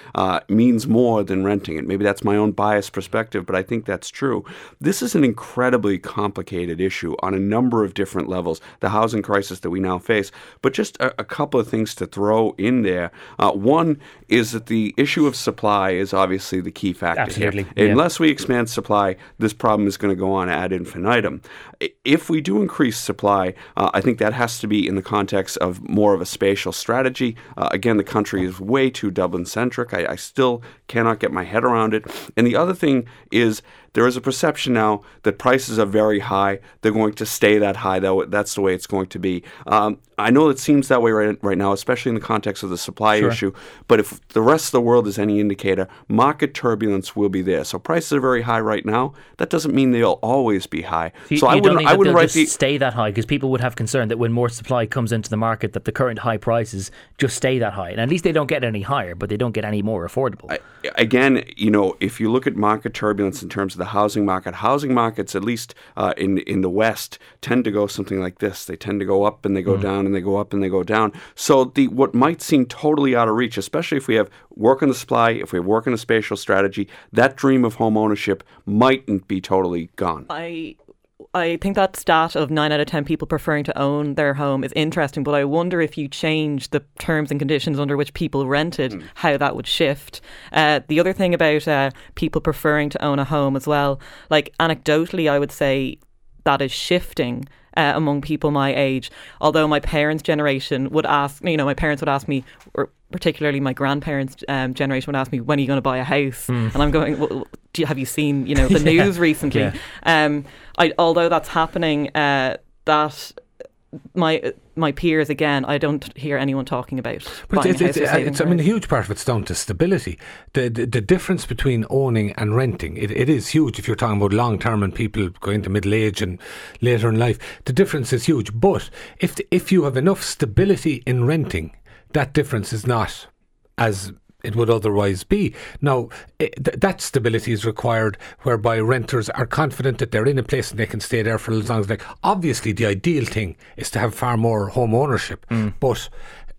means more than renting it. Maybe that's my own biased perspective, but I think that's true. This is is an incredibly complicated issue on a number of different levels, the housing crisis that we now face. But just a, a couple of things to throw in there. Uh, one is that the issue of supply is obviously the key factor Absolutely. here. Yeah. Unless we expand supply, this problem is going to go on ad infinitum. If we do increase supply, uh, I think that has to be in the context of more of a spatial strategy. Uh, again, the country is way too Dublin centric. I, I still cannot get my head around it. And the other thing is there is a perception now that prices are very high. They're going to stay that high. Though that's the way it's going to be. Um, I know it seems that way right, right now, especially in the context of the supply sure. issue. But if the rest of the world is any indicator, market turbulence will be there. So prices are very high right now. That doesn't mean they'll always be high. So, so I wouldn't. I wouldn't write the stay that high because people would have concern that when more supply comes into the market, that the current high prices just stay that high, and at least they don't get any higher, but they don't get any more affordable. I, again, you know, if you look at market turbulence in terms of the housing market, housing markets, at least uh, in in the West, tend to go something like this. They tend to go up and they go mm. down and they go up and they go down. So the what might seem totally out of reach, especially if we have work on the supply, if we have work on a spatial strategy, that dream of home ownership mightn't be totally gone. I I think that stat of nine out of 10 people preferring to own their home is interesting, but I wonder if you change the terms and conditions under which people rented, mm. how that would shift. Uh, the other thing about uh, people preferring to own a home as well, like anecdotally, I would say that is shifting. Uh, among people my age, although my parents' generation would ask, you know, my parents would ask me, or particularly my grandparents' um, generation would ask me, "When are you going to buy a house?" Mm. And I'm going, well, "Do you have you seen you know the yeah. news recently?" Yeah. Um, I, although that's happening, uh, that my my peers again, I don't hear anyone talking about. But it's, it's, it's, it's I mean, a huge part of it's down to stability. The the, the difference between owning and renting, it, it is huge. If you're talking about long term and people going to middle age and later in life, the difference is huge. But if the, if you have enough stability in renting that difference is not as it would otherwise be. Now, it, th- that stability is required whereby renters are confident that they're in a place and they can stay there for as long as they. Obviously, the ideal thing is to have far more home ownership, mm. but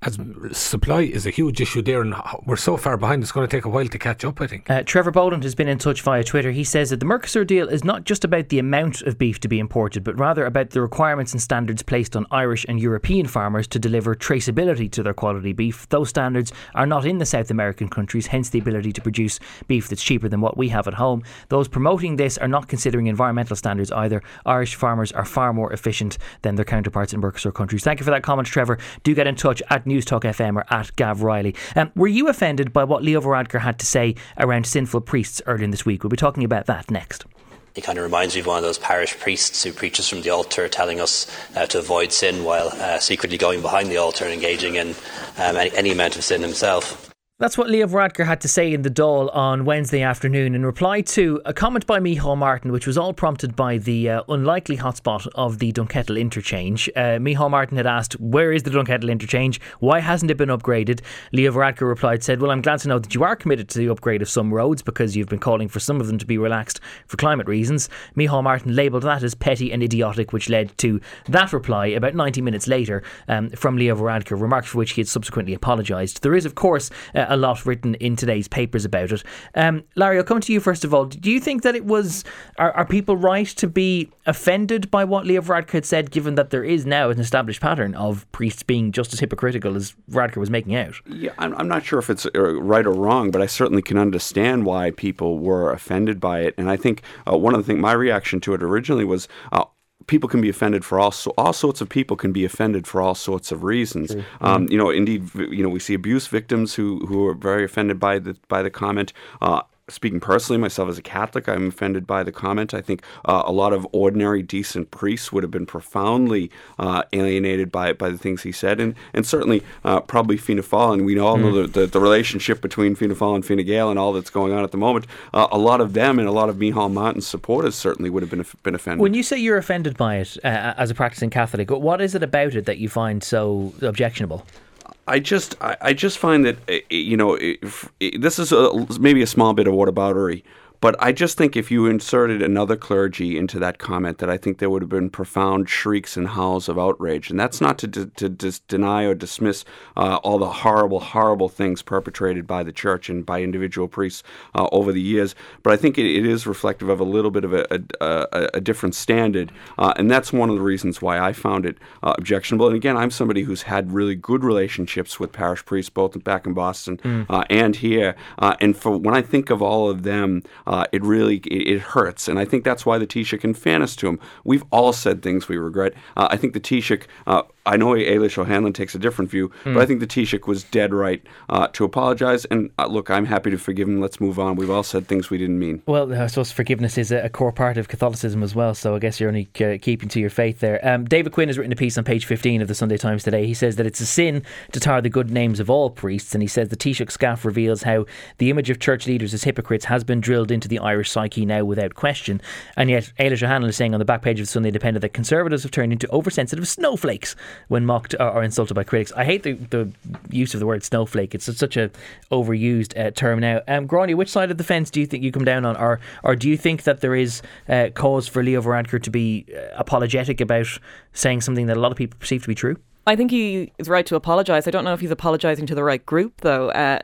as supply is a huge issue there, and we're so far behind, it's going to take a while to catch up, I think. Uh, Trevor Boland has been in touch via Twitter. He says that the Mercosur deal is not just about the amount of beef to be imported, but rather about the requirements and standards placed on Irish and European farmers to deliver traceability to their quality beef. Those standards are not in the South American countries, hence the ability to produce beef that's cheaper than what we have at home. Those promoting this are not considering environmental standards either. Irish farmers are far more efficient than their counterparts in Mercosur countries. Thank you for that comment, Trevor. Do get in touch at Newstalk FM or at Gav Reilly. Um, were you offended by what Leo Varadkar had to say around sinful priests earlier in this week? We'll be talking about that next. He kind of reminds me of one of those parish priests who preaches from the altar, telling us uh, to avoid sin while uh, secretly going behind the altar and engaging in um, any amount of sin himself. That's what Leo Varadkar had to say in the Dáil on Wednesday afternoon in reply to a comment by Micheál Martin, which was all prompted by the uh, unlikely hotspot of the Dunkettle interchange. Uh, Micheál Martin had asked, Where is the Dunkettle interchange? Why hasn't it been upgraded? Leo Varadkar replied, said, Well, I'm glad to know that you are committed to the upgrade of some roads because you've been calling for some of them to be relaxed for climate reasons. Micheál Martin labelled that as petty and idiotic, which led to that reply about 90 minutes later um, from Leo Varadkar, remarks for which he had subsequently apologised. There is, of course, uh, a lot written in today's papers about it. Um, Larry, I'll come to you first of all. Do you think that it was are, are people right to be offended by what Leo Varadkar had said, given that there is now an established pattern of priests being just as hypocritical as Varadkar was making out? Yeah, I'm, I'm not sure if it's uh, right or wrong, but I certainly can understand why people were offended by it. And I think uh, one of the things, my reaction to it originally was. Uh, people can be offended for all so, all sorts of people can be offended for all sorts of reasons. Um, you know, indeed, you know, we see abuse victims who who are very offended by the by the comment. Uh, speaking personally, myself as a Catholic, I'm offended by the comment. I think uh, a lot of ordinary, decent priests would have been profoundly uh, alienated by by the things he said, and and certainly uh, probably Fianna Fáil. And we all know the, the, the relationship between Fianna Fáil and Fine Gael and all that's going on at the moment. Uh, a lot of them and a lot of Micheál Martin's supporters certainly would have been been offended. When you say you're offended by it uh, as a practicing Catholic, what is it about it that you find so objectionable? I just I, I just find that uh, you know if, this is a, maybe a small bit of whataboutery, but I just think if you inserted another clergy into that comment, that I think there would have been profound shrieks and howls of outrage, and that's not to to, to dis- deny or dismiss uh, all the horrible horrible things perpetrated by the church and by individual priests uh, over the years, but I think it, it is reflective of a little bit of a, a, a, a different standard, uh, and that's one of the reasons why I found it uh, objectionable. And again, I'm somebody who's had really good relationships with parish priests, both back in Boston uh, and here, uh, and for when I think of all of them, uh, it really it, it hurts, and I think that's why the Taoiseach in fairness to him, we've all said things we regret. Uh, I think the Taoiseach. I know Ailish O'Hanlon takes a different view, but I think the Taoiseach was dead right uh, to apologise. And uh, look, I'm happy to forgive him. Let's move on. We've all said things we didn't mean. Well, I suppose forgiveness is a a core part of Catholicism as well. So I guess you're only uh, keeping to your faith there. Um, David Quinn has written a piece on page 15 of the Sunday Times today. He says that it's a sin to tar the good names of all priests, and he says the Taoiseach scaff reveals how the image of church leaders as hypocrites has been drilled into the Irish psyche now without question. And yet, Ailish O'Hanlon is saying on the back page of the Sunday Independent that conservatives have turned into oversensitive snowflakes when mocked or, insulted by critics. I hate the, the use of the word snowflake. It's such a overused uh, term now. Um, which side of the fence do you think you come down on, or or do you think that there is uh, cause for Leo Varadkar to be uh, apologetic about saying something that a lot of people perceive to be true? I think he is right to apologise. I don't know if he's apologising to the right group, though. Uh,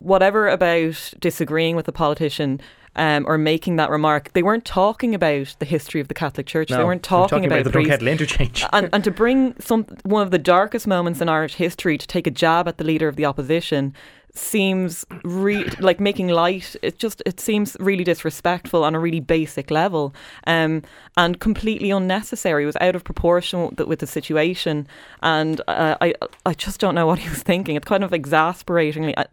whatever about disagreeing with a politician um, or making that remark, they weren't talking about the history of the Catholic Church. they weren't talking, about, the priests. Interchange. and, and to bring some one of the darkest moments in Irish history to take a jab at the leader of the opposition seems re- like making light it just it seems really disrespectful on a really basic level um, and completely unnecessary it was out of proportion with the, with the situation and uh, I I just don't know what he was thinking it's kind of exasperatingly I,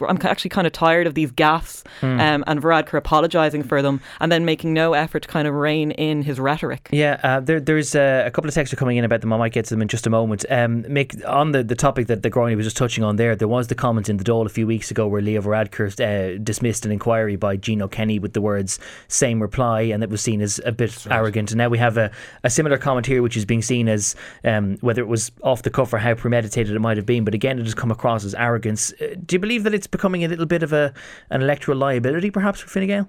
I'm actually kind of tired of these gaffes um, and Varadkar apologising for them and then making no effort to kind of rein in his rhetoric Yeah, uh, there, there's uh, a couple of texts are coming in about them. I might get to them in just a moment. Um, Mick, on the, the topic that the Gráinne was just touching on there, there was the comment in the Dáil a few weeks ago where Leo Varadkar uh, dismissed an inquiry by Gino Kenny with the words "same reply," and it was seen as a bit arrogant. And now we have a, a similar comment here, which is being seen as um, whether it was off the cuff or how premeditated it might have been. But again, it has come across as arrogance. Uh, do you believe that it's becoming a little bit of a an electoral liability, perhaps, for Fine Gael?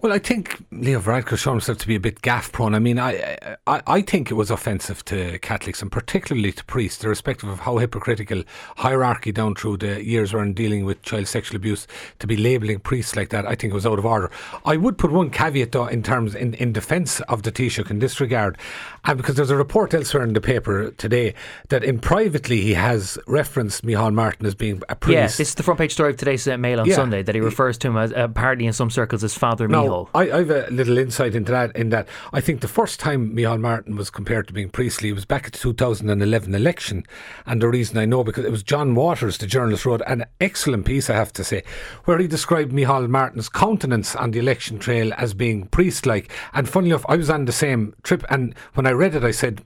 Well, I think Leo Varadkar showed himself to be a bit gaff prone. I mean, I, I I think it was offensive to Catholics and particularly to priests, irrespective of how hypocritical hierarchy down through the years were in dealing with child sexual abuse, to be labelling priests like that. I think it was out of order. I would put one caveat though in terms in, in defence of the Taoiseach in this regard, and because there's a report elsewhere in the paper today that in privately he has referenced Micheál Martin as being a priest. Yes, this is the front page story of today's uh, Mail on Yeah. Sunday that he refers to him as apparently in some circles as Father Now, hole. I, I have a little insight into that. In that, I think the first time Micheál Martin was compared to being priestly was back at the 2011 election, and the reason I know because it was John Waters, the journalist, wrote an excellent piece, I have to say, where he described Micheál Martin's countenance on the election trail as being priest-like. And funny enough, I was on the same trip, and when I read it, I said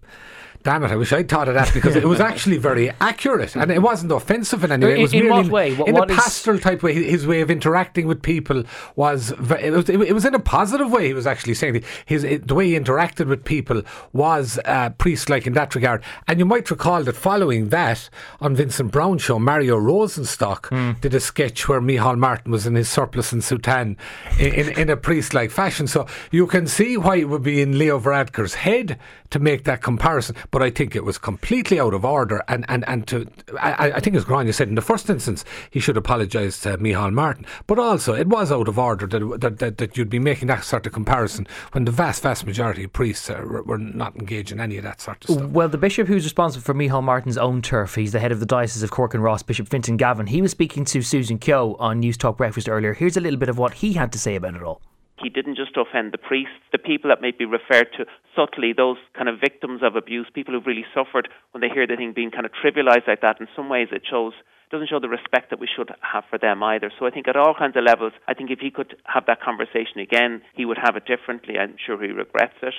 damn it, I wish I'd thought of that because it was actually very accurate and it wasn't offensive in any way. It was in, merely what way? What, in what a is- pastoral type way. His way of interacting with people was it was, it was in a positive way. He was actually saying his the way he interacted with people was uh, priest-like in that regard. And you might recall that following that on Vincent Browne's show, Mario Rosenstock Hmm. did a sketch where Micheál Martin was in his surplice and soutane in, in, in a priest-like fashion. So you can see why it would be in Leo Varadkar's head to make that comparison. But I think it was completely out of order. And, and, and to I, I think as Gráinne said, in the first instance, he should apologise to Micheál Martin. But also, it was out of order that, that, that, that you'd be making that sort of comparison when the vast, vast majority of priests uh, were, not engaged in any of that sort of stuff. Well, the bishop who's responsible for Micheál Martin's own turf, he's the head of the Diocese of Cork and Ross, Bishop Fintan Gavin. He was speaking to Susan Keogh on Newstalk Breakfast earlier. Here's a little bit of what he had to say about it all. He didn't just offend the priests, the people that may be referred to subtly, those kind of victims of abuse, people who've really suffered when they hear the thing being kind of trivialized like that. In some ways, it shows doesn't show the respect that we should have for them either. So I think at all kinds of levels, I think if he could have that conversation again, he would have it differently. I'm sure he regrets it.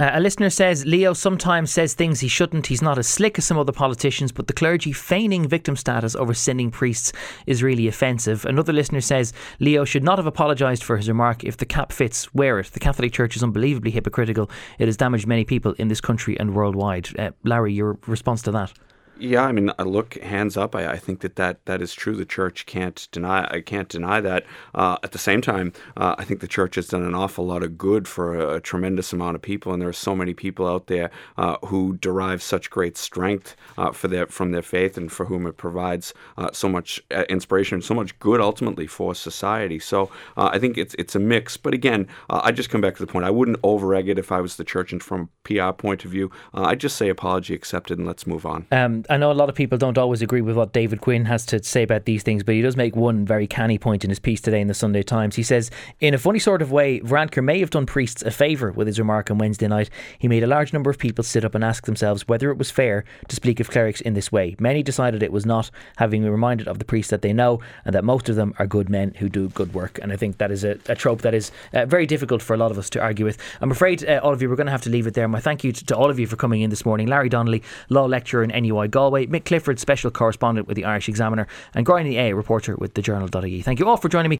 Uh, a listener says Leo sometimes says things he shouldn't. He's not as slick as some other politicians, but the clergy feigning victim status over sinning priests is really offensive. Another listener says Leo should not have apologised for his remark. If the cap fits, wear it. The Catholic Church is unbelievably hypocritical. It has damaged many people in this country and worldwide. Uh, Larry, your response to that? Yeah, I mean, I look hands up. I, I think that, that that is true. The church can't deny. I can't deny that. Uh, at the same time, uh, I think the church has done an awful lot of good for a, a tremendous amount of people, and there are so many people out there uh, who derive such great strength uh, for their from their faith, and for whom it provides uh, so much uh, inspiration, and so much good ultimately for society. So I think it's it's a mix. But again, I just come back to the point. I wouldn't over egg it if I was the church, and from a PR point of view, I'd just say apology accepted, and let's move on. Um, I know a lot of people don't always agree with what David Quinn has to say about these things, but he does make one very canny point in his piece today in the Sunday Times. He says, in a funny sort of way, Varadkar may have done priests a favour with his remark on Wednesday night. He made a large number of people sit up and ask themselves whether it was fair to speak of clerics in this way. Many decided it was not, having been reminded of the priests that they know and that most of them are good men who do good work. And I think that is a, a trope that is uh, very difficult for a lot of us to argue with. I'm afraid, uh, all of you, we're going to have to leave it there. My thank you to, to all of you for coming in this morning. Larry Donnelly, law lecturer in NUI Galway, Mick Clifford, special correspondent with the Irish Examiner, and Brian A, reporter with the Journal.ie. Thank you all for joining me.